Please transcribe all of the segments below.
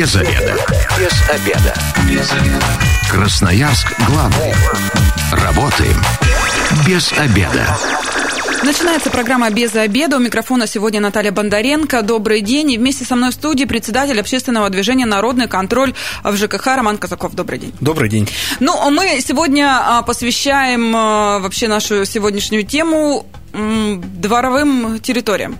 Без обеда. Без обеда. Без обеда. Красноярск главный. Работаем без обеда. Начинается программа «Без обеда». У микрофона сегодня Наталья Бондаренко. Добрый день. И вместе со мной в студии председатель общественного движения «Народный контроль» в ЖКХ Роман Казаков. Добрый день. Добрый день. Ну, а мы сегодня а, посвящаем а, вообще нашу сегодняшнюю тему дворовым территориям.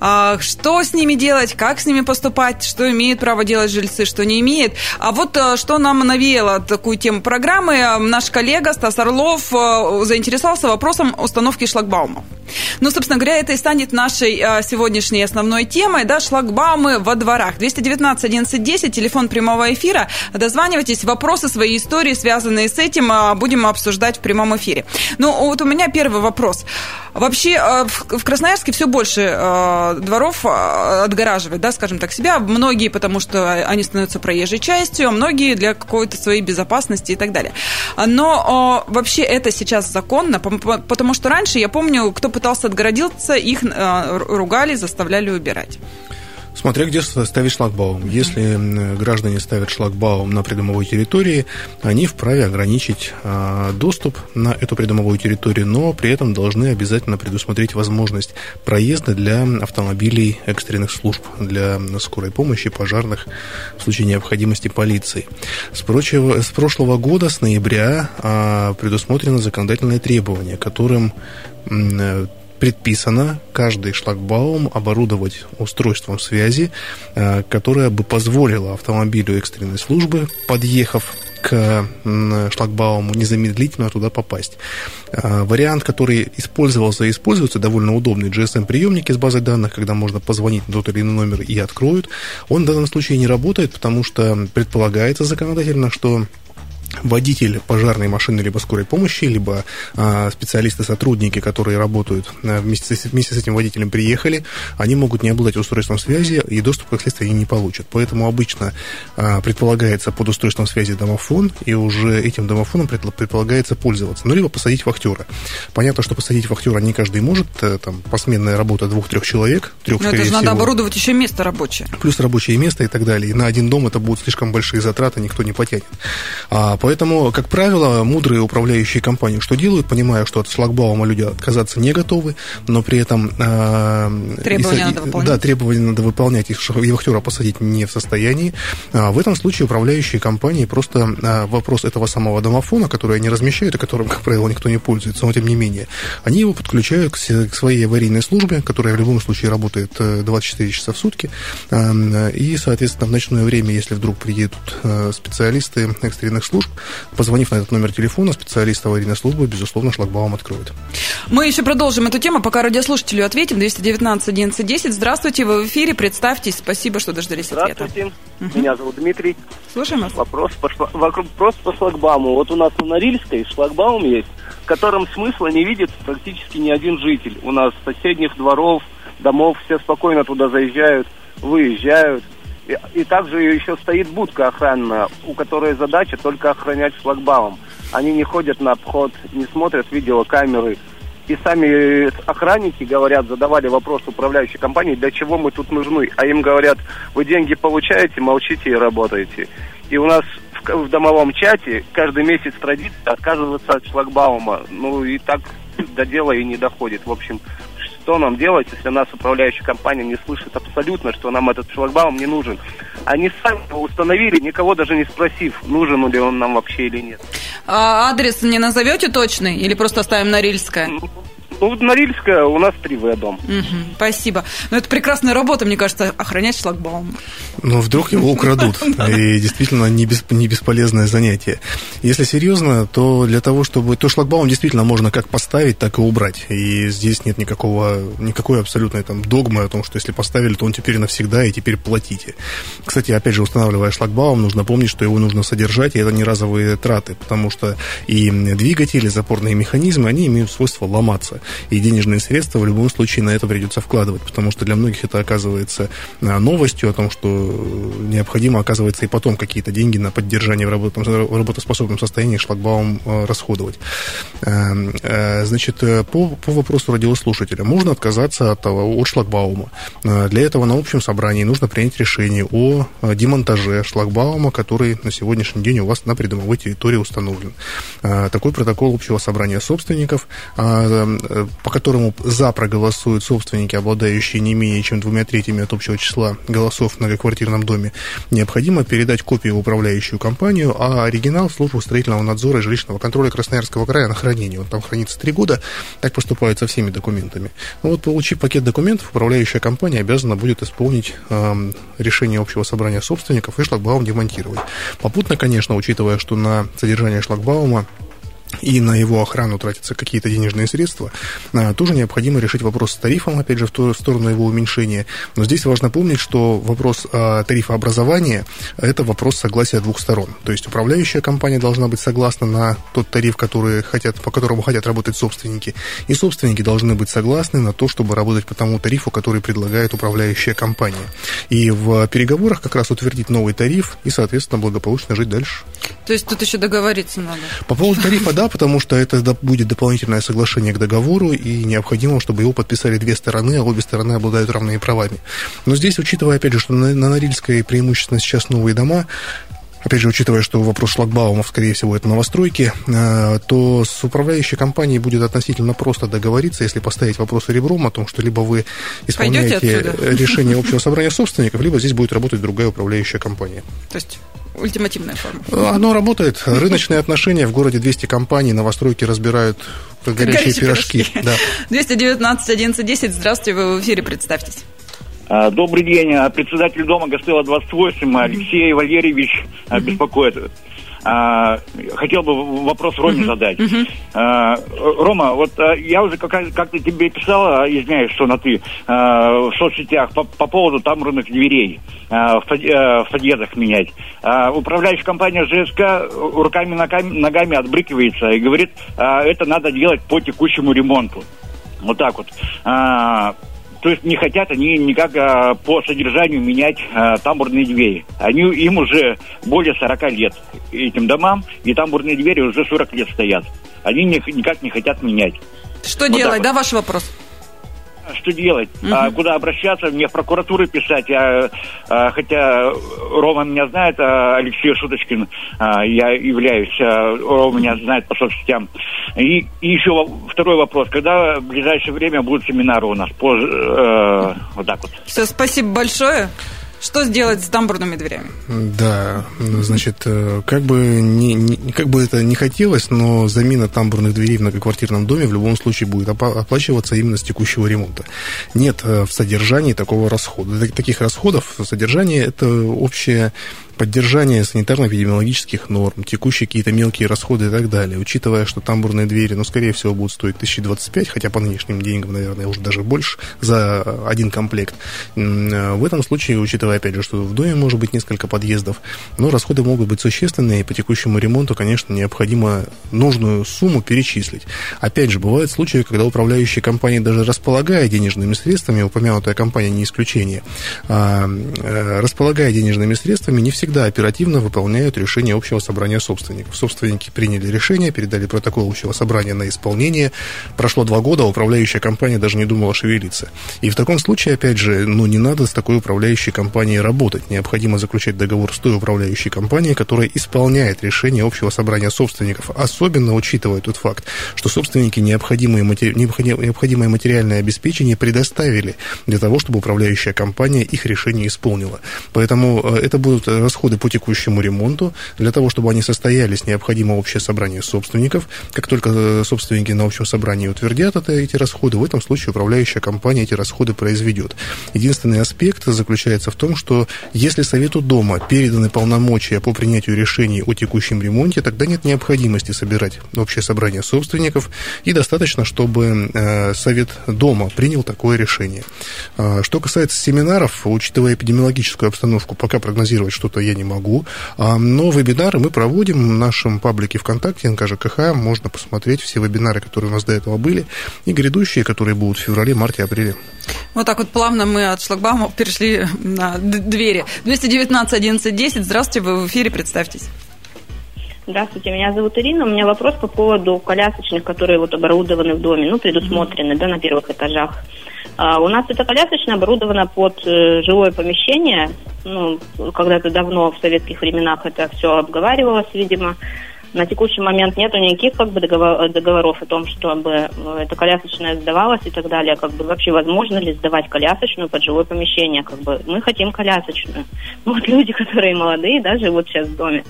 А, что с ними делать, как с ними поступать, что имеют право делать жильцы, что не имеют. А вот а, что нам навеяло такую тему программы, а, наш коллега Стас Орлов заинтересовался вопросом установки шлагбаумов. Ну, собственно говоря, это и станет нашей сегодняшней основной темой, да, шлагбаумы во дворах. 219 11 10, телефон прямого эфира. Дозванивайтесь, вопросы, свои истории, связанные с этим, будем обсуждать в прямом эфире. Ну, вот у меня первый вопрос. Вообще, в Красноярске все больше дворов а, отгораживает, да, скажем так, себя. Многие, потому что они становятся проезжей частью, а многие для какой-то своей безопасности и так далее. Но вообще это сейчас законно, потому что раньше, я помню, кто пытался отгородиться, их а, ругали, заставляли убирать. Смотря где ставить шлагбаум. Если граждане ставят шлагбаум на придомовой территории, они вправе ограничить а, доступ на эту придомовую территорию, но при этом должны обязательно предусмотреть возможность проезда для автомобилей экстренных служб, для скорой помощи, пожарных, в случае необходимости полиции. С, прочего, с прошлого года, с ноября, а, предусмотрено законодательное требование, которым предписано каждый шлагбаум оборудовать устройством связи, э, которое бы позволило автомобилю экстренной службы, подъехав к шлагбауму, незамедлительно туда попасть. Э, вариант, который использовался и используется, довольно удобный, GSM-приемники с базой данных, когда можно позвонить на тот или иной номер и откроют, он в данном случае не работает, потому что предполагается законодательно, что водитель пожарной машины либо скорой помощи, либо а, специалисты-сотрудники, которые работают а, вместе, с, вместе с этим водителем приехали, они могут не обладать устройством связи и доступ к следствию они не получат. Поэтому обычно а, предполагается под устройством связи домофон, и уже этим домофоном предполагается пользоваться. Ну, либо посадить вахтера. Понятно, что посадить вахтера не каждый может, э, там посменная работа двух-трех человек, трех, Но это же всего. надо оборудовать еще место рабочее. Плюс рабочее место и так далее. И на один дом это будут слишком большие затраты, никто не потянет. А, Поэтому, как правило, мудрые управляющие компании что делают, понимая, что от шлагбаума люди отказаться не готовы, но при этом... Э, требования и, надо выполнять. Да, требования надо выполнять, и вахтера посадить не в состоянии. А в этом случае управляющие компании просто а, вопрос этого самого домофона, который они размещают, и которым, как правило, никто не пользуется, но тем не менее, они его подключают к, своей аварийной службе, которая в любом случае работает 24 э, часа в сутки, э, и, соответственно, в ночное время, если вдруг приедут э, специалисты экстренных служб, Позвонив на этот номер телефона, специалист аварийной службы, безусловно, шлагбаум откроет. Мы еще продолжим эту тему, пока радиослушателю ответим. 219 11 10. Здравствуйте, вы в эфире, представьтесь. Спасибо, что дождались Здравствуйте. ответа. Здравствуйте, меня зовут Дмитрий. Слушаем вас. Вопрос по, вопрос по шлагбауму. Вот у нас на Норильской шлагбаум есть, в котором смысла не видит практически ни один житель. У нас соседних дворов, домов, все спокойно туда заезжают, выезжают. И, также еще стоит будка охранная, у которой задача только охранять шлагбаум. Они не ходят на обход, не смотрят видеокамеры. И сами охранники говорят, задавали вопрос управляющей компании, для чего мы тут нужны. А им говорят, вы деньги получаете, молчите и работаете. И у нас в, в домовом чате каждый месяц традиция отказываться от шлагбаума. Ну и так до дела и не доходит. В общем, что нам делать, если нас управляющая компания не слышит абсолютно, что нам этот шлагбаум не нужен. Они сами его установили, никого даже не спросив, нужен ли он нам вообще или нет. А адрес не назовете точный или просто оставим на Рильское? Ну, Норильская у нас три в дом. Угу, спасибо. Ну, это прекрасная работа, мне кажется, охранять шлагбаум. Но вдруг его украдут. И действительно не, бесполезное занятие. Если серьезно, то для того, чтобы... То шлагбаум действительно можно как поставить, так и убрать. И здесь нет никакого, никакой абсолютной там догмы о том, что если поставили, то он теперь навсегда, и теперь платите. Кстати, опять же, устанавливая шлагбаум, нужно помнить, что его нужно содержать, и это не разовые траты, потому что и двигатели, запорные механизмы, они имеют свойство ломаться. И денежные средства в любом случае на это придется вкладывать, потому что для многих это оказывается новостью о том, что необходимо, оказывается, и потом какие-то деньги на поддержание в, работоспособном состоянии шлагбаум расходовать. Значит, по, по вопросу радиослушателя, можно отказаться от, от шлагбаума. Для этого на общем собрании нужно принять решение о демонтаже шлагбаума, который на сегодняшний день у вас на придомовой территории установлен. Такой протокол общего собрания собственников, по которому за проголосуют собственники, обладающие не менее чем двумя третьими от общего числа голосов в многоквартирном доме, необходимо передать копию в управляющую компанию, а оригинал в службу строительного надзора и жилищного контроля Красноярского края на хранение. Он там хранится три года, так поступают со всеми документами. Ну вот, получив пакет документов, управляющая компания обязана будет исполнить э, решение общего собрания собственников и шлагбаум демонтировать. Попутно, конечно, учитывая, что на содержание шлагбаума и на его охрану тратятся какие-то денежные средства, а, тоже необходимо решить вопрос с тарифом, опять же, в сторону его уменьшения. Но здесь важно помнить, что вопрос а, тарифообразования – это вопрос согласия двух сторон. То есть управляющая компания должна быть согласна на тот тариф, который хотят, по которому хотят работать собственники, и собственники должны быть согласны на то, чтобы работать по тому тарифу, который предлагает управляющая компания. И в переговорах как раз утвердить новый тариф и, соответственно, благополучно жить дальше. То есть тут еще договориться надо? По поводу тарифа, да, потому что это будет дополнительное соглашение к договору, и необходимо, чтобы его подписали две стороны, а обе стороны обладают равными правами. Но здесь, учитывая, опять же, что на Норильской преимущественно сейчас новые дома, опять же, учитывая, что вопрос шлагбаумов, скорее всего, это новостройки, э, то с управляющей компанией будет относительно просто договориться, если поставить вопрос ребром о том, что либо вы исполняете решение общего собрания собственников, либо здесь будет работать другая управляющая компания. То есть ультимативная форма. Оно работает. Рыночные отношения в городе 200 компаний, новостройки разбирают как горячие, горячие пирожки. пирожки. Да. 219 11 10. Здравствуйте, вы в эфире, представьтесь. А, добрый день. А, председатель дома Гостела 28 Алексей Валерьевич mm-hmm. беспокоит. А, хотел бы вопрос Роме uh-huh. задать. Uh-huh. А, Рома, вот а, я уже как- как-то тебе писал, извиняюсь, что на ты, а, в соцсетях по, по поводу тамбурных дверей а, в, а, в подъездах менять. А, управляющая компания ЖСК руками ногами, ногами отбрыкивается и говорит, а, это надо делать по текущему ремонту. Вот так вот. А, то есть не хотят они никак а, по содержанию менять а, тамбурные двери. Они, им уже более 40 лет, этим домам, и тамбурные двери уже 40 лет стоят. Они не, никак не хотят менять. Что вот делать, да, ваш вопрос? Что делать, угу. а, куда обращаться, мне в прокуратуру писать, я, а, хотя Рома меня знает, а, Алексей Шуточкин, а, я являюсь, а, Рома меня знает по соцсетям. И, и еще второй вопрос, когда в ближайшее время будут семинары у нас по, э, вот так вот. Все, спасибо большое. Что сделать с тамбурными дверями? Да, значит, э, как бы, не, не, как бы это не хотелось, но замена тамбурных дверей в многоквартирном доме в любом случае будет оплачиваться именно с текущего ремонта. Нет э, в содержании такого расхода. Таких расходов в содержании это общее поддержание санитарно-эпидемиологических норм, текущие какие-то мелкие расходы и так далее. Учитывая, что тамбурные двери, ну, скорее всего, будут стоить 1025, хотя по нынешним деньгам, наверное, уже даже больше за один комплект. В этом случае, учитывая, опять же, что в доме может быть несколько подъездов, но расходы могут быть существенные, и по текущему ремонту, конечно, необходимо нужную сумму перечислить. Опять же, бывают случаи, когда управляющая компания, даже располагая денежными средствами, упомянутая компания не исключение, а, э, располагая денежными средствами, не всегда всегда оперативно выполняют решение общего собрания собственников. Собственники приняли решение, передали протокол общего собрания на исполнение. Прошло два года, а управляющая компания даже не думала шевелиться. И в таком случае, опять же, ну не надо с такой управляющей компанией работать. Необходимо заключать договор с той управляющей компанией, которая исполняет решение общего собрания собственников, особенно учитывая тот факт, что собственники необходимое, матери... необходимое материальное обеспечение предоставили для того, чтобы управляющая компания их решение исполнила. Поэтому э, это будут расходы расходы по текущему ремонту. Для того, чтобы они состоялись, необходимо общее собрание собственников. Как только э, собственники на общем собрании утвердят это, эти расходы, в этом случае управляющая компания эти расходы произведет. Единственный аспект заключается в том, что если Совету дома переданы полномочия по принятию решений о текущем ремонте, тогда нет необходимости собирать общее собрание собственников, и достаточно, чтобы э, Совет дома принял такое решение. А, что касается семинаров, учитывая эпидемиологическую обстановку, пока прогнозировать что-то это я не могу. А, но вебинары мы проводим в нашем паблике ВКонтакте НКЖКХ. Можно посмотреть все вебинары, которые у нас до этого были, и грядущие, которые будут в феврале, марте, апреле. Вот так вот плавно мы от шлагбаума перешли на двери. 219 11 10. Здравствуйте, вы в эфире, представьтесь. Здравствуйте, меня зовут Ирина. У меня вопрос по поводу колясочных, которые вот оборудованы в доме, ну, предусмотрены, да, на первых этажах. А, у нас это колясочная оборудована под э, жилое помещение. Ну, когда-то давно, в советских временах, это все обговаривалось, видимо. На текущий момент нету никаких как бы договор, договоров о том, чтобы э, эта колясочная сдавалась и так далее. Как бы вообще возможно ли сдавать колясочную под жилое помещение? Как бы мы хотим колясочную. Ну, вот люди, которые молодые, да, живут сейчас в доме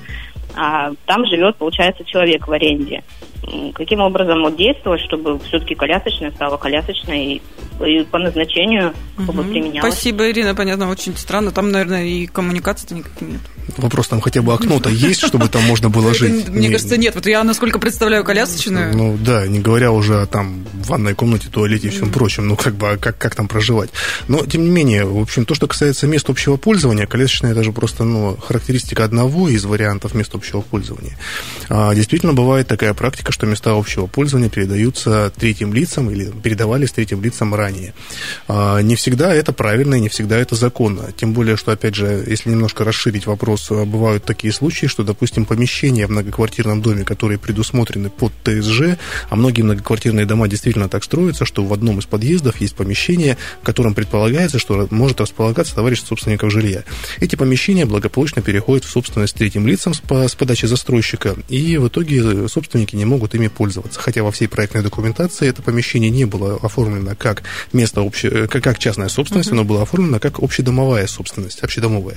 а там живет, получается, человек в аренде. Каким образом вот действовать, чтобы все-таки колясочная стала колясочной и, и по назначению чтобы угу. применялась? Спасибо, Ирина, понятно, очень странно. Там, наверное, и коммуникации-то никаких нет. Вопрос, там хотя бы окно-то есть, чтобы там можно было жить? Мне кажется, нет. Вот я, насколько представляю, колясочную. Ну да, не говоря уже о там ванной комнате, туалете и всем прочем. Ну как бы, а как, как там проживать? Но, тем не менее, в общем, то, что касается мест общего пользования, колясочная это же просто ну, характеристика одного из вариантов мест общего пользования. А, действительно, бывает такая практика, что места общего пользования передаются третьим лицам или передавались третьим лицам ранее. А, не всегда это правильно и не всегда это законно. Тем более, что, опять же, если немножко расширить вопрос, а, бывают такие случаи, что, допустим, помещения в многоквартирном доме, которые предусмотрены под ТСЖ, а многие многоквартирные дома действительно так строятся, что в одном из подъездов есть помещение, в котором предполагается, что может располагаться товарищ собственников жилья. Эти помещения благополучно переходят в собственность третьим лицам с, с подачи застройщика, и в итоге собственники не могут ими пользоваться. Хотя во всей проектной документации это помещение не было оформлено как место обще... как, как частная собственность, uh-huh. оно было оформлено как общедомовая собственность, общедомовая.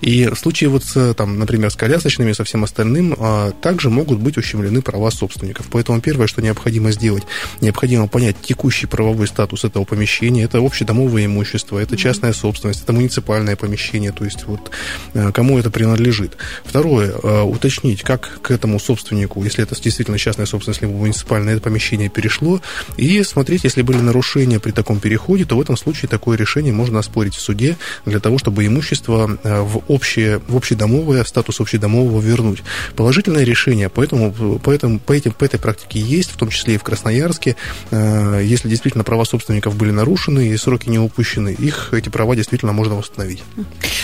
И в случае вот с, там, например, с колясочными и со всем остальным, а, также могут быть ущемлены права собственников. Поэтому первое, что необходимо сделать, необходимо понять текущий правовой статус этого помещения. Это общедомовое имущество, это частная собственность, это муниципальное помещение, то есть вот э, кому это принадлежит. Второе, э, уточнить, как к этому собственнику, если это действительно частная собственность, либо муниципальное, это помещение перешло, и смотреть, если были нарушения при таком переходе, то в этом случае такое решение можно оспорить в суде для того, чтобы имущество э, в, общее, в общедомовое, в статус общедомового вернуть. Положительное решение, поэтому, поэтому по, этим, по этой практике есть, в том числе и в Красноярске. Э, если действительно права собственников были нарушены и сроки не упущены, их, эти права действительно можно восстановить.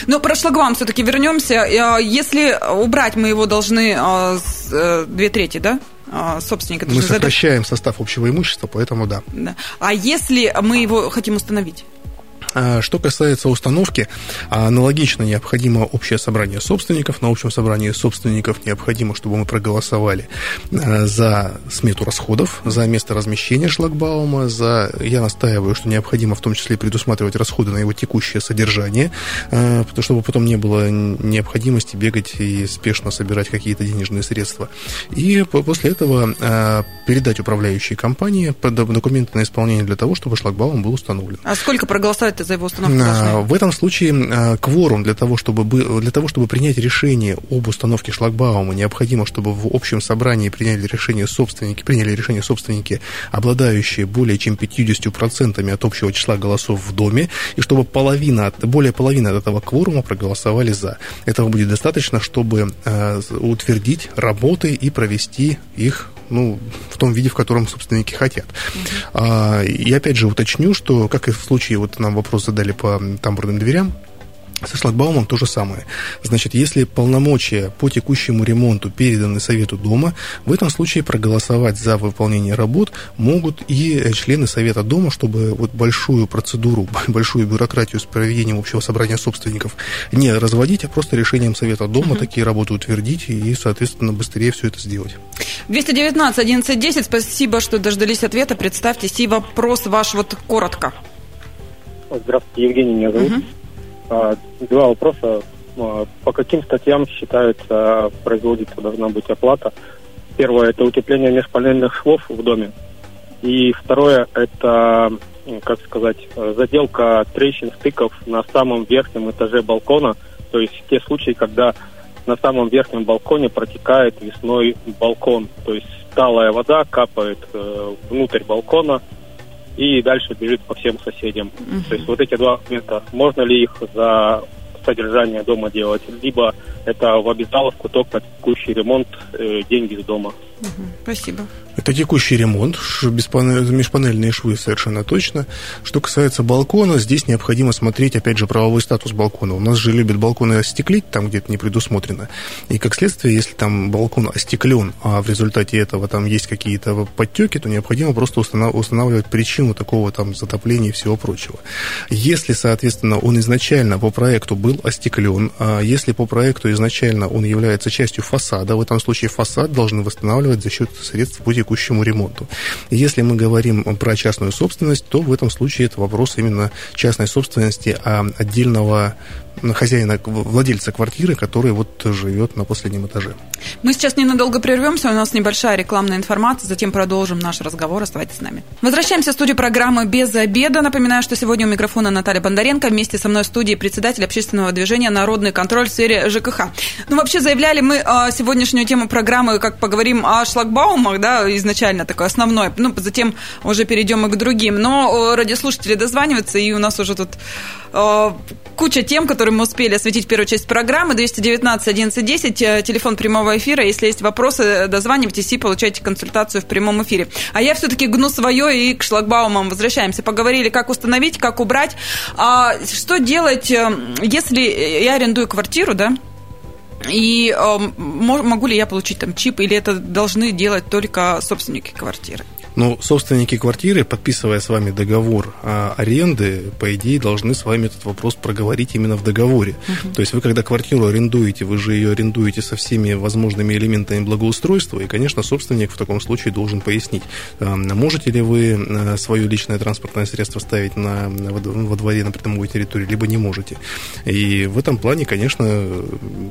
Но про шлагбаум все-таки вернемся. Если убрать мы его должны э, две трети, да? А, собственника. Мы сокращаем состав общего имущества, поэтому да. да. А если мы его хотим установить? А, что касается установки, аналогично необходимо общее собрание собственников. На общем собрании собственников необходимо, чтобы мы проголосовали а, за смету расходов, за место размещения шлагбаума, за... Я настаиваю, что необходимо в том числе предусматривать расходы на его текущее содержание, а, чтобы потом не было необходимости бегать и спешно собирать какие-то денежные средства. И после этого передать управляющей компании документы на исполнение для того, чтобы шлагбаум был установлен. А сколько проголосовать за его установку должны? В этом случае а, кворум для того, чтобы, для того, чтобы принять решение об установке шлагбаума, необходимо, чтобы в общем собрании приняли решение собственники, приняли решение собственники, обладающие более чем 50% от общего числа голосов в доме, и чтобы половина, более половины от этого кворума проголосовали за. Этого будет достаточно, чтобы а, утвердить работы и провести их ну, в том виде, в котором собственники хотят. Uh-huh. И опять же уточню, что, как и в случае, вот нам вопрос задали по тамбурным дверям, со шлагбаумом то же самое. Значит, если полномочия по текущему ремонту переданы Совету Дома, в этом случае проголосовать за выполнение работ могут и члены Совета Дома, чтобы вот большую процедуру, большую бюрократию с проведением общего собрания собственников не разводить, а просто решением Совета Дома угу. такие работы утвердить и, соответственно, быстрее все это сделать. 219 11 10, спасибо, что дождались ответа. Представьтесь и вопрос ваш вот коротко. Здравствуйте, Евгений меня зовут. Угу. А, два вопроса. А, по каким статьям считается, производится, должна быть оплата? Первое – это утепление межпанельных швов в доме. И второе – это, как сказать, заделка трещин, стыков на самом верхнем этаже балкона. То есть те случаи, когда на самом верхнем балконе протекает весной балкон. То есть талая вода капает э, внутрь балкона – и дальше бежит по всем соседям. Uh-huh. То есть вот эти два момента, можно ли их за содержание дома делать, либо это в обязаловку только на текущий ремонт э, деньги с дома. Спасибо. Это текущий ремонт, межпанельные швы совершенно точно. Что касается балкона, здесь необходимо смотреть, опять же, правовой статус балкона. У нас же любят балконы остеклить, там где-то не предусмотрено. И как следствие, если там балкон остеклен, а в результате этого там есть какие-то подтеки, то необходимо просто устанавливать причину такого там затопления и всего прочего. Если, соответственно, он изначально по проекту был остеклен, а если по проекту изначально он является частью фасада, в этом случае фасад должны восстанавливать за счет средств по текущему ремонту. Если мы говорим про частную собственность, то в этом случае это вопрос именно частной собственности а отдельного хозяина, владельца квартиры, который вот живет на последнем этаже. Мы сейчас ненадолго прервемся, у нас небольшая рекламная информация, затем продолжим наш разговор. Оставайтесь с нами. Возвращаемся в студию программы «Без обеда». Напоминаю, что сегодня у микрофона Наталья Бондаренко, вместе со мной в студии председатель общественного движения «Народный контроль» в сфере ЖКХ. Ну, вообще, заявляли мы э, сегодняшнюю тему программы, как поговорим о шлагбаумах, да, изначально такой основной, ну, затем уже перейдем и к другим. Но радиослушатели дозваниваются, и у нас уже тут куча тем, которые мы успели осветить первую часть программы. 219 11 10, телефон прямого эфира. Если есть вопросы, дозванивайтесь и получайте консультацию в прямом эфире. А я все-таки гну свое и к шлагбаумам возвращаемся. Поговорили, как установить, как убрать. А что делать, э, если я арендую квартиру, да? И э, могу ли я получить там чип, или это должны делать только собственники квартиры? Но собственники квартиры, подписывая с вами договор аренды, по идее, должны с вами этот вопрос проговорить именно в договоре. Угу. То есть вы, когда квартиру арендуете, вы же ее арендуете со всеми возможными элементами благоустройства, и, конечно, собственник в таком случае должен пояснить, а, можете ли вы а, свое личное транспортное средство ставить на, во дворе на придомовой территории, либо не можете. И в этом плане, конечно,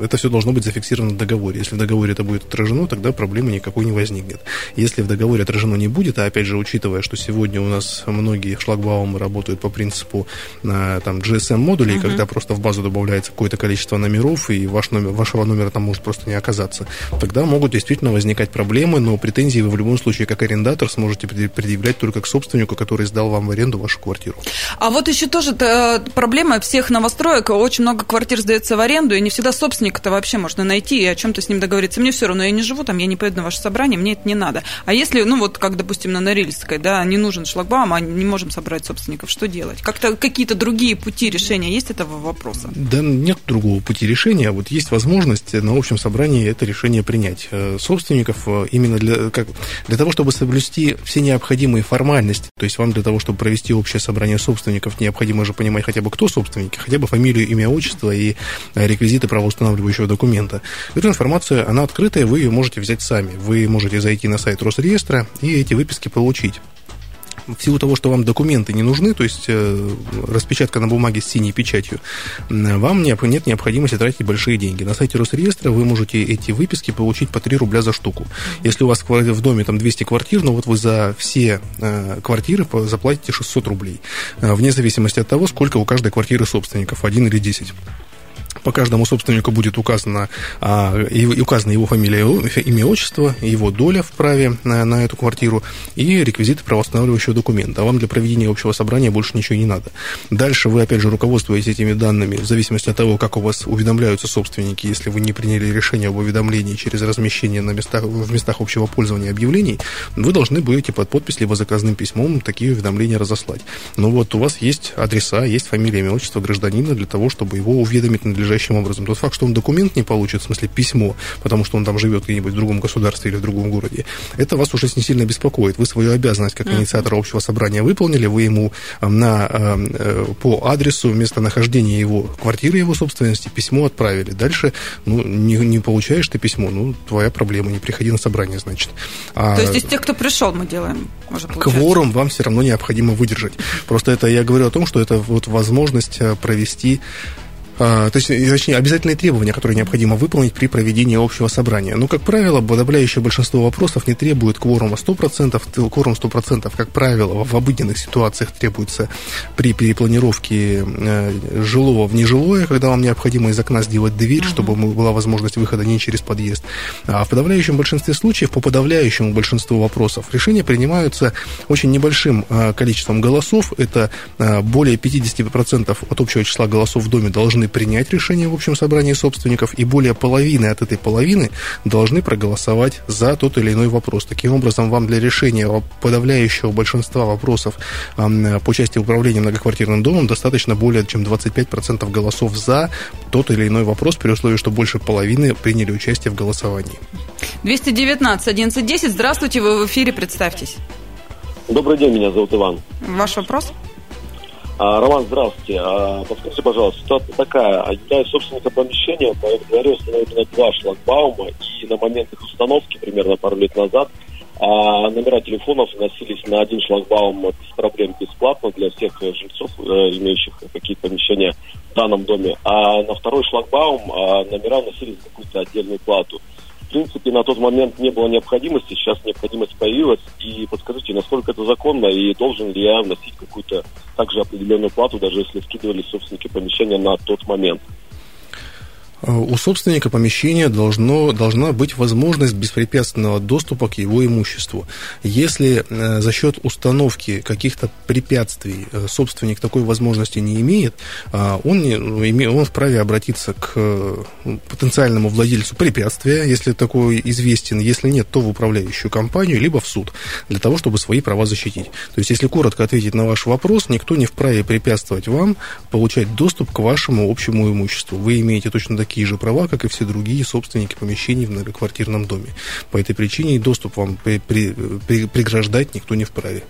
это все должно быть зафиксировано в договоре. Если в договоре это будет отражено, тогда проблемы никакой не возникнет. Если в договоре отражено не будет, это, опять же, учитывая, что сегодня у нас многие шлагбаумы работают по принципу э, там, GSM-модулей, uh-huh. когда просто в базу добавляется какое-то количество номеров, и ваш номер, вашего номера там может просто не оказаться. Тогда могут действительно возникать проблемы, но претензии вы в любом случае, как арендатор, сможете предъявлять только к собственнику, который сдал вам в аренду вашу квартиру. А вот еще тоже э, проблема всех новостроек. Очень много квартир сдается в аренду, и не всегда собственника-то вообще можно найти и о чем-то с ним договориться. Мне все равно, я не живу там, я не поеду на ваше собрание, мне это не надо. А если, ну вот, как, допустим, допустим, на Норильской, да, не нужен шлагбаум, а не можем собрать собственников, что делать? Как-то какие-то другие пути решения есть этого вопроса? Да нет другого пути решения. Вот есть возможность на общем собрании это решение принять. Э, собственников э, именно для, как, для того, чтобы соблюсти все необходимые формальности, то есть вам для того, чтобы провести общее собрание собственников, необходимо же понимать хотя бы кто собственники, хотя бы фамилию, имя, отчество и э, реквизиты правоустанавливающего документа. Эту информацию, она открытая, вы ее можете взять сами. Вы можете зайти на сайт Росреестра и эти выписки выписки получить в силу того, что вам документы не нужны, то есть э, распечатка на бумаге с синей печатью, вам нет необходимости тратить большие деньги. На сайте Росреестра вы можете эти выписки получить по 3 рубля за штуку. Если у вас в доме там 200 квартир, ну вот вы за все э, квартиры заплатите 600 рублей, э, вне зависимости от того, сколько у каждой квартиры собственников, один или 10 по каждому собственнику будет указано, а, указана его фамилия, имя, отчество, его доля в праве на, на эту квартиру и реквизиты правоустанавливающего документа. А вам для проведения общего собрания больше ничего не надо. Дальше вы, опять же, руководствуетесь этими данными в зависимости от того, как у вас уведомляются собственники, если вы не приняли решение об уведомлении через размещение на местах, в местах общего пользования объявлений, вы должны будете под подпись либо заказным письмом такие уведомления разослать. Но вот у вас есть адреса, есть фамилия, имя, отчество гражданина для того, чтобы его уведомить надлежащим надлежащим образом. Тот факт, что он документ не получит, в смысле письмо, потому что он там живет где-нибудь в другом государстве или в другом городе, это вас уже не сильно беспокоит. Вы свою обязанность как инициатор общего собрания выполнили, вы ему э, на, э, э, по адресу местонахождения его квартиры, его собственности письмо отправили. Дальше ну, не, не получаешь ты письмо, ну, твоя проблема, не приходи на собрание, значит. А, То есть из тех, кто пришел, мы делаем Кворум вам все равно необходимо выдержать. Просто это я говорю о том, что это вот возможность провести а, то есть, точнее, обязательные требования, которые необходимо выполнить при проведении общего собрания. Ну, как правило, подавляющее большинство вопросов не требует кворума 100%, кворум 100%, как правило, в обыденных ситуациях требуется при перепланировке э, жилого в нежилое, когда вам необходимо из окна сделать дверь, чтобы была возможность выхода не через подъезд. А в подавляющем большинстве случаев, по подавляющему большинству вопросов, решения принимаются очень небольшим э, количеством голосов, это э, более 50% от общего числа голосов в доме должны должны принять решение в общем собрании собственников, и более половины от этой половины должны проголосовать за тот или иной вопрос. Таким образом, вам для решения подавляющего большинства вопросов по части управления многоквартирным домом достаточно более чем 25% голосов за тот или иной вопрос, при условии, что больше половины приняли участие в голосовании. 219 1110. Здравствуйте, вы в эфире, представьтесь. Добрый день, меня зовут Иван. Ваш вопрос? А, Роман, здравствуйте. А, подскажите, пожалуйста, ситуация такая. Являюсь собственником помещения, по дворе установлено два шлагбаума, и на момент их установки, примерно пару лет назад, а, номера телефонов вносились на один шлагбаум без проблем, бесплатно для всех жильцов, э, имеющих какие-то помещения в данном доме. А на второй шлагбаум а, номера вносились за какую-то отдельную плату принципе, на тот момент не было необходимости, сейчас необходимость появилась. И подскажите, насколько это законно и должен ли я вносить какую-то также определенную плату, даже если скидывались собственники помещения на тот момент? Э, у собственника помещения должно, должна быть возможность беспрепятственного доступа к его имуществу. Если э, за счет установки каких-то препятствий э, собственник такой возможности не имеет, он, не, он вправе обратиться к потенциальному владельцу препятствия, если такой известен, если нет, то в управляющую компанию, либо в суд, для того, чтобы свои права защитить. То есть, если коротко ответить на ваш вопрос, никто не вправе препятствовать вам получать доступ к вашему общему имуществу. Вы имеете точно такие такие же права, как и все другие собственники помещений в многоквартирном доме. По этой причине доступ вам при, преграждать никто не вправе.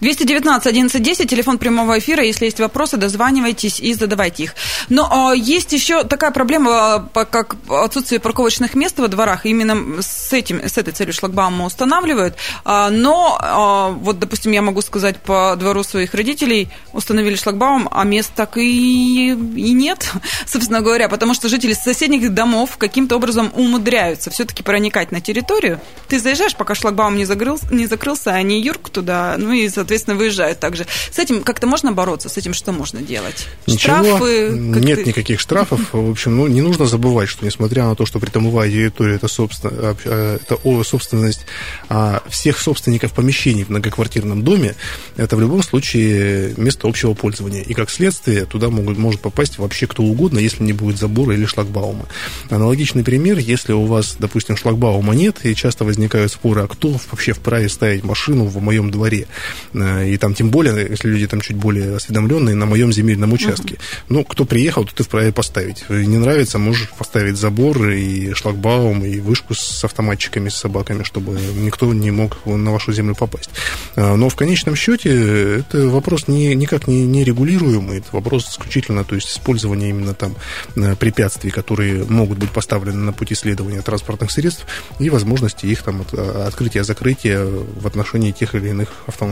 219 1110, телефон прямого эфира. Если есть вопросы, дозванивайтесь и задавайте их. Но э, есть еще такая проблема, как отсутствие парковочных мест во дворах. Именно с, этим, с этой целью шлагбаумы устанавливают. Э, но, э, вот, допустим, я могу сказать по двору своих родителей, установили шлагбаум, а мест так и, и нет, собственно говоря, потому что жители соседних домов каким-то образом умудряются все-таки проникать на территорию. Ты заезжаешь, пока шлагбаум не, закрылся, не закрылся, а они юрк туда, ну и, соответственно, выезжают также. С этим как-то можно бороться? С этим что можно делать? Ничего, Штрафы? Нет ты... никаких штрафов. В общем, ну, не нужно забывать, что несмотря на то, что притомовая территория это, собственно, а, это собственность а, всех собственников помещений в многоквартирном доме, это в любом случае место общего пользования. И как следствие туда могут, может попасть вообще кто угодно, если не будет забора или шлагбаума. Аналогичный пример, если у вас, допустим, шлагбаума нет, и часто возникают споры, а кто вообще вправе ставить машину в моем дворе. Э, и там тем более, если люди там чуть более осведомленные, на моем земельном участке. Uh-huh. Ну, кто приехал, тот и вправе поставить. Не нравится, можешь поставить забор и шлагбаум, и вышку с автоматчиками, с собаками, чтобы никто не мог на вашу землю попасть. Э, но в конечном счете это вопрос не, никак не, не регулируемый, это вопрос исключительно, то есть использования именно там э, препятствий, которые могут быть поставлены на пути следования транспортных средств и возможности их там открытия-закрытия в отношении тех или иных автомобилей.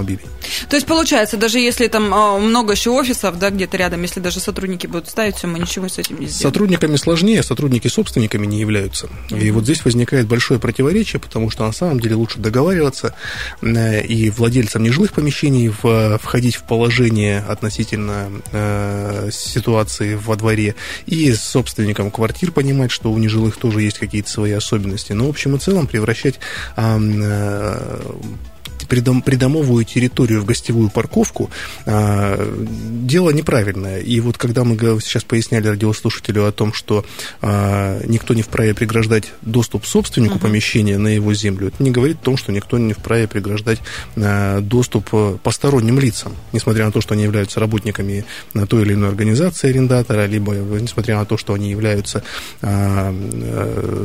То есть получается, даже если там а, много еще офисов, да, где-то рядом, если даже сотрудники будут ставить, все, мы ничего с этим не сделаем. Сотрудниками сложнее, сотрудники собственниками не являются. Mm-hmm. И вот здесь возникает большое противоречие, потому что на самом деле лучше договариваться э, и владельцам нежилых помещений входить в положение относительно э, ситуации во дворе, и собственникам квартир понимать, что у нежилых тоже есть какие-то свои особенности. Но в общем и целом превращать э, придом, придомовую территорию в гостевую парковку, а, дело неправильное. И вот когда мы сейчас поясняли радиослушателю о том, что а, никто не вправе преграждать доступ собственнику uh-huh. помещения на его землю, это не говорит о том, что никто не вправе преграждать а, доступ э, посторонним лицам, несмотря на то, что они являются работниками на той или иной организации арендатора, либо несмотря на то, что они являются, э,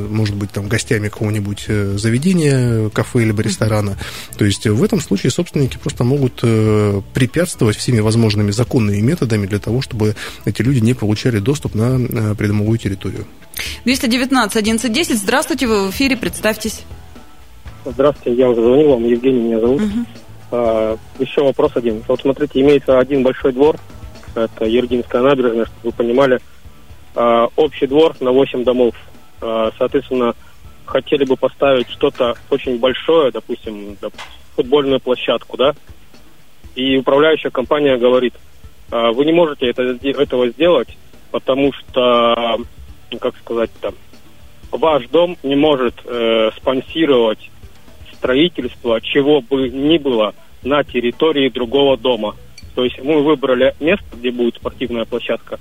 может быть, там, гостями какого-нибудь э, заведения, кафе либо ресторана. То есть в этом случае собственники просто могут э, препятствовать всеми возможными законными методами для того, чтобы эти люди не получали доступ на э, придомовую территорию. 219 1110. Здравствуйте, вы в эфире, представьтесь. Здравствуйте, я уже звонил вам, Евгений меня зовут. Угу. А, еще вопрос один. Вот смотрите, имеется один большой двор, это Ергинская набережная, чтобы вы понимали, а, общий двор на 8 домов. А, соответственно, хотели бы поставить что-то очень большое, допустим, футбольную площадку, да, и управляющая компания говорит, «А, вы не можете это, этого сделать, потому что, ну, как сказать там, ваш дом не может э, спонсировать строительство чего бы ни было на территории другого дома. То есть мы выбрали место, где будет спортивная площадка,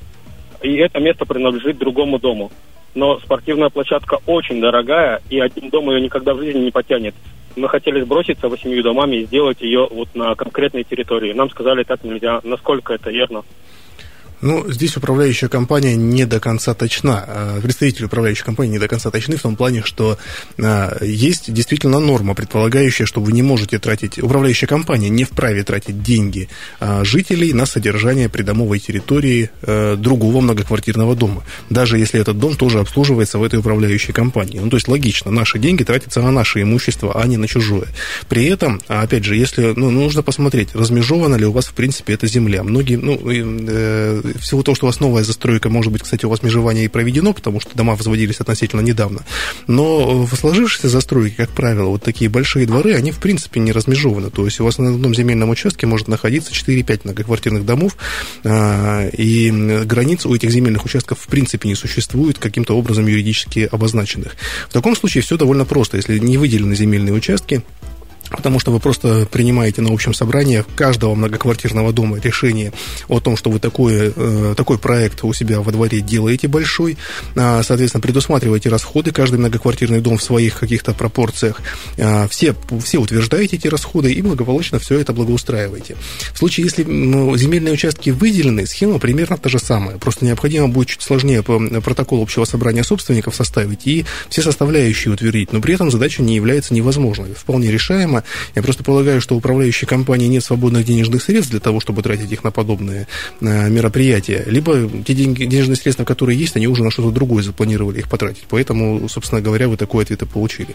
и это место принадлежит другому дому. Но спортивная площадка очень дорогая, и один дом ее никогда в жизни не потянет. Мы хотели сброситься восемью домами и сделать ее вот на конкретной территории. Нам сказали, так нельзя. Насколько это верно? Ну, здесь управляющая компания не до конца точна. А, представители управляющей компании не до конца точны в том плане, что а, есть действительно норма, предполагающая, что вы не можете тратить, управляющая компания не вправе тратить деньги а, жителей на содержание придомовой территории другого многоквартирного дома, даже если этот дом тоже обслуживается в этой управляющей компании. Ну, то есть логично, наши деньги тратятся на наше имущество, а не на чужое. При этом, опять же, если, ну, нужно посмотреть, размежована ли у вас, в принципе, эта земля. Многие, ну, всего того, что у вас новая застройка, может быть, кстати, у вас межевание и проведено, потому что дома возводились относительно недавно. Но в сложившейся застройке, как правило, вот такие большие дворы, они, в принципе, не размежованы. То есть у вас на одном земельном участке может находиться 4-5 многоквартирных домов, а, и границ у этих земельных участков, в принципе, не существует каким-то образом юридически обозначенных. В таком случае все довольно просто. Если не выделены земельные участки, потому что вы просто принимаете на общем собрании каждого многоквартирного дома решение о том, что вы такой, э, такой проект у себя во дворе делаете большой, а, соответственно, предусматриваете расходы, каждый многоквартирный дом в своих каких-то пропорциях, а, все, все утверждаете эти расходы и благополучно все это благоустраиваете. В случае, если земельные участки выделены, схема примерно та же самая, просто необходимо будет чуть сложнее протокол общего собрания собственников составить и все составляющие утвердить, но при этом задача не является невозможной, вполне решаема, я просто полагаю, что управляющей компании нет свободных денежных средств для того, чтобы тратить их на подобные э, мероприятия. Либо те деньги, денежные средства, которые есть, они уже на что-то другое запланировали их потратить. Поэтому, собственно говоря, вы такой ответ и получили.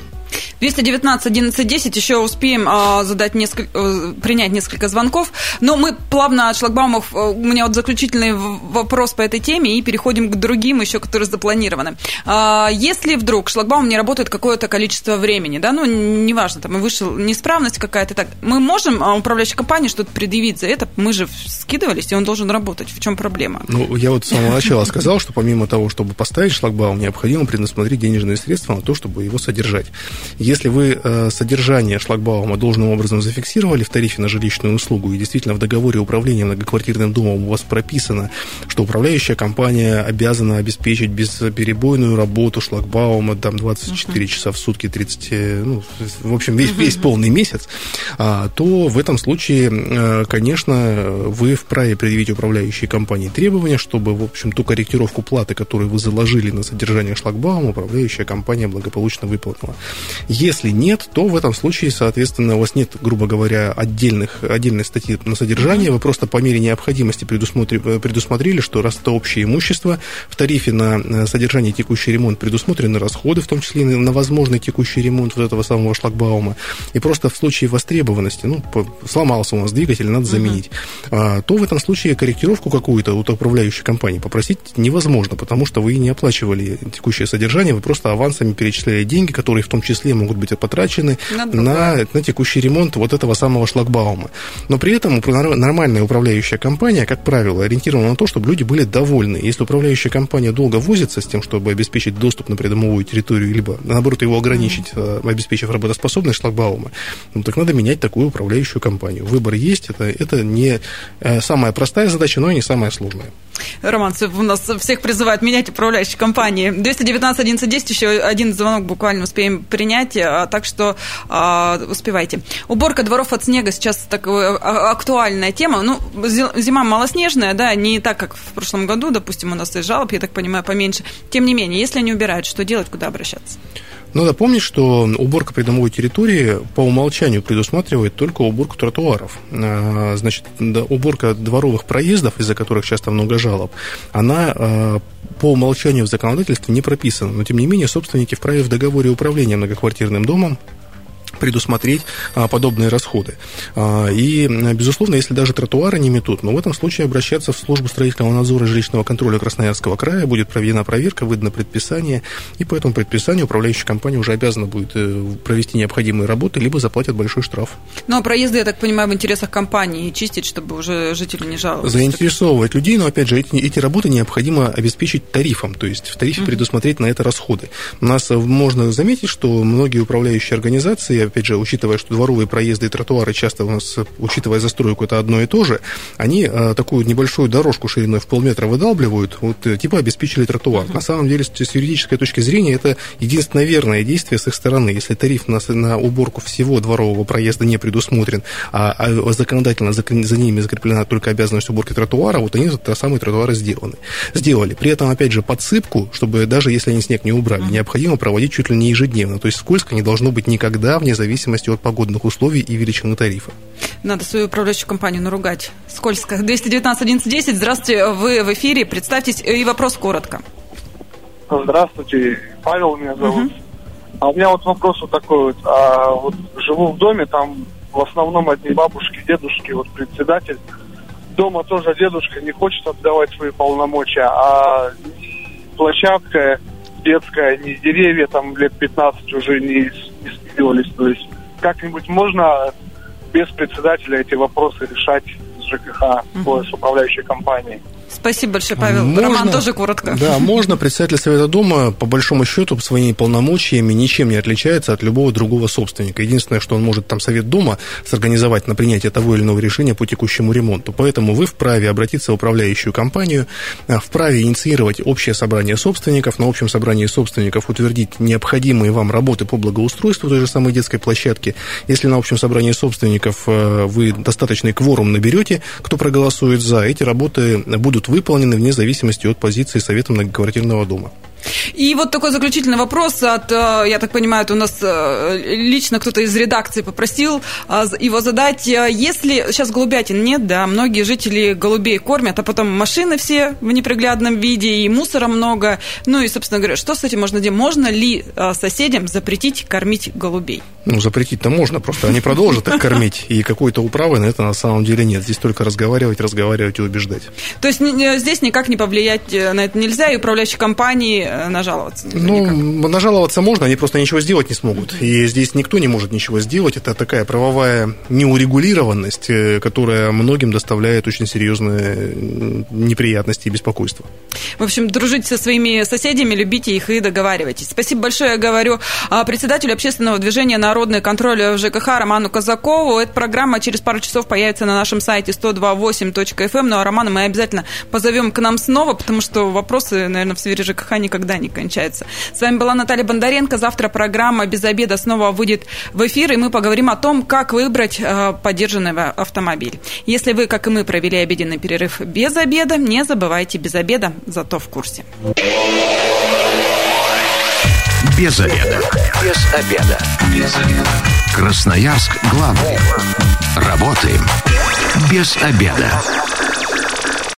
219 11 10, еще успеем э, задать несколько, э, принять несколько звонков. Но мы плавно от шлагбаумов, э, у меня вот заключительный вопрос по этой теме, и переходим к другим еще, которые запланированы. Э, если вдруг шлагбаум не работает какое-то количество времени, да, ну, неважно, там, вышел неисправность какая-то, так, мы можем а, управляющей компании что-то предъявить за это? Мы же скидывались, и он должен работать. В чем проблема? Ну, я вот с самого начала сказал, что помимо того, чтобы поставить шлагбаум, необходимо предусмотреть денежные средства на то, чтобы его содержать. Если вы э, содержание шлагбаума должным образом зафиксировали в тарифе на жилищную услугу, и действительно в договоре управления многоквартирным домом у вас прописано, что управляющая компания обязана обеспечить бесперебойную работу шлагбаума там 24 uh-huh. часа в сутки, 30, э, ну, в общем, весь, uh-huh. весь полный полный месяц, а, то в этом случае, э, конечно, вы вправе предъявить управляющей компании требования, чтобы, в общем, ту корректировку платы, которую вы заложили на содержание шлагбаума, управляющая компания благополучно выполнила. Если нет, то в этом случае, соответственно, у вас нет, грубо говоря, отдельных, отдельной статьи на содержание, вы просто по мере необходимости предусмотрели, что раз это общее имущество, в тарифе на содержание текущий ремонт предусмотрены расходы, в том числе и на возможный текущий ремонт вот этого самого шлагбаума, и просто в случае востребованности, ну, сломался у нас двигатель, надо заменить, uh-huh. то в этом случае корректировку какую-то у управляющей компании попросить невозможно, потому что вы не оплачивали текущее содержание, вы просто авансами перечисляли деньги, которые в том числе могут быть потрачены на, на, на текущий ремонт вот этого самого шлагбаума. Но при этом нормальная управляющая компания, как правило, ориентирована на то, чтобы люди были довольны. Если управляющая компания долго возится с тем, чтобы обеспечить доступ на придомовую территорию, либо, наоборот, его ограничить, uh-huh. обеспечив работоспособность шлагбаума, ну, так надо менять такую управляющую компанию. Выбор есть, это, это не э, самая простая задача, но и не самая сложная. Роман, у нас всех призывают менять управляющие компании. 219 1110, еще один звонок буквально успеем принять, а, так что а, успевайте. Уборка дворов от снега сейчас такая актуальная тема. Ну, зима малоснежная, да, не так, как в прошлом году, допустим, у нас и жалоб, я так понимаю, поменьше. Тем не менее, если они убирают, что делать, куда обращаться? Надо помнить, что уборка придомовой территории по умолчанию предусматривает только уборку тротуаров. А, значит, уборка дворовых проездов, из-за которых часто много жалоб, она а, по умолчанию в законодательстве не прописана. Но, тем не менее, собственники вправе в договоре управления многоквартирным домом предусмотреть а, подобные расходы. А, и, безусловно, если даже тротуары не метут, но в этом случае обращаться в службу строительного надзора жилищного контроля Красноярского края будет проведена проверка, выдано предписание, и по этому предписанию управляющая компания уже обязана будет э, провести необходимые работы, либо заплатят большой штраф. Ну, а проезды, я так понимаю, в интересах компании чистить, чтобы уже жители не жаловались. Заинтересовывать людей, но, опять же, эти, эти работы необходимо обеспечить тарифом, то есть в тарифе mm-hmm. предусмотреть на это расходы. У нас можно заметить, что многие управляющие организации опять же, учитывая, что дворовые проезды и тротуары часто у нас, учитывая застройку, это одно и то же, они э, такую небольшую дорожку шириной в полметра выдалбливают, вот э, типа обеспечили тротуар. На самом деле, с юридической точки зрения, это единственное верное действие с их стороны. Если тариф на, на уборку всего дворового проезда не предусмотрен, а, а законодательно за, за ними закреплена только обязанность уборки тротуара, вот они этот самые тротуары сделаны. Сделали. При этом, опять же, подсыпку, чтобы даже если они снег не убрали, необходимо проводить чуть ли не ежедневно. То есть скользко не должно быть никогда, вне зависимости от погодных условий и величины тарифа. Надо свою управляющую компанию наругать. Скользко. 219 11 Здравствуйте, вы в эфире. Представьтесь и вопрос коротко. Здравствуйте, Павел меня зовут. Угу. А у меня вот вопрос вот такой вот. А, вот живу в доме, там в основном одни бабушки, дедушки, вот председатель. Дома тоже дедушка не хочет отдавать свои полномочия, а площадка детская, не деревья там лет 15 уже не, не сделались. То есть как-нибудь можно без председателя эти вопросы решать с ЖКХ, uh с управляющей компанией? Спасибо большое, Павел. Можно, Роман, тоже коротко. Да, можно. Председатель Совета Дома, по большому счету, своими полномочиями ничем не отличается от любого другого собственника. Единственное, что он может там Совет Дома сорганизовать на принятие того или иного решения по текущему ремонту. Поэтому вы вправе обратиться в управляющую компанию, а, вправе инициировать общее собрание собственников, на общем собрании собственников утвердить необходимые вам работы по благоустройству той же самой детской площадки. Если на общем собрании собственников а, вы достаточный кворум наберете, кто проголосует за, эти работы будут будут выполнены вне зависимости от позиции Совета многоквартирного дома. И вот такой заключительный вопрос от, э, я так понимаю, это у нас э, лично кто-то из редакции попросил э, его задать. Если сейчас голубятин нет, да, многие жители голубей кормят, а потом машины все в неприглядном виде, и мусора много. Ну и, собственно говоря, что с этим можно делать? Можно ли соседям запретить кормить голубей? Ну, запретить-то можно, просто они продолжат их кормить, и какой-то управы на это на самом деле нет. Здесь только разговаривать, разговаривать и убеждать. То есть здесь никак не повлиять на это нельзя, и управляющие компании Э, нажаловаться? Ну, никак. нажаловаться можно, они просто ничего сделать не смогут. И здесь никто не может ничего сделать. Это такая правовая неурегулированность, э, которая многим доставляет очень серьезные неприятности и беспокойство. В общем, дружите со своими соседями, любите их и договаривайтесь. Спасибо большое, я говорю а, председателю общественного движения «Народный контроль» в ЖКХ Роману Казакову. Эта программа через пару часов появится на нашем сайте 128.fm. Ну, а Романа мы обязательно позовем к нам снова, потому что вопросы, наверное, в сфере ЖКХ никогда никогда не кончается. С вами была Наталья Бондаренко. Завтра программа «Без обеда» снова выйдет в эфир, и мы поговорим о том, как выбрать э, поддержанный автомобиль. Если вы, как и мы, провели обеденный перерыв без обеда, не забывайте без обеда, зато в курсе. Без обеда. Без обеда. Без обеда. Красноярск главный. Работаем без обеда.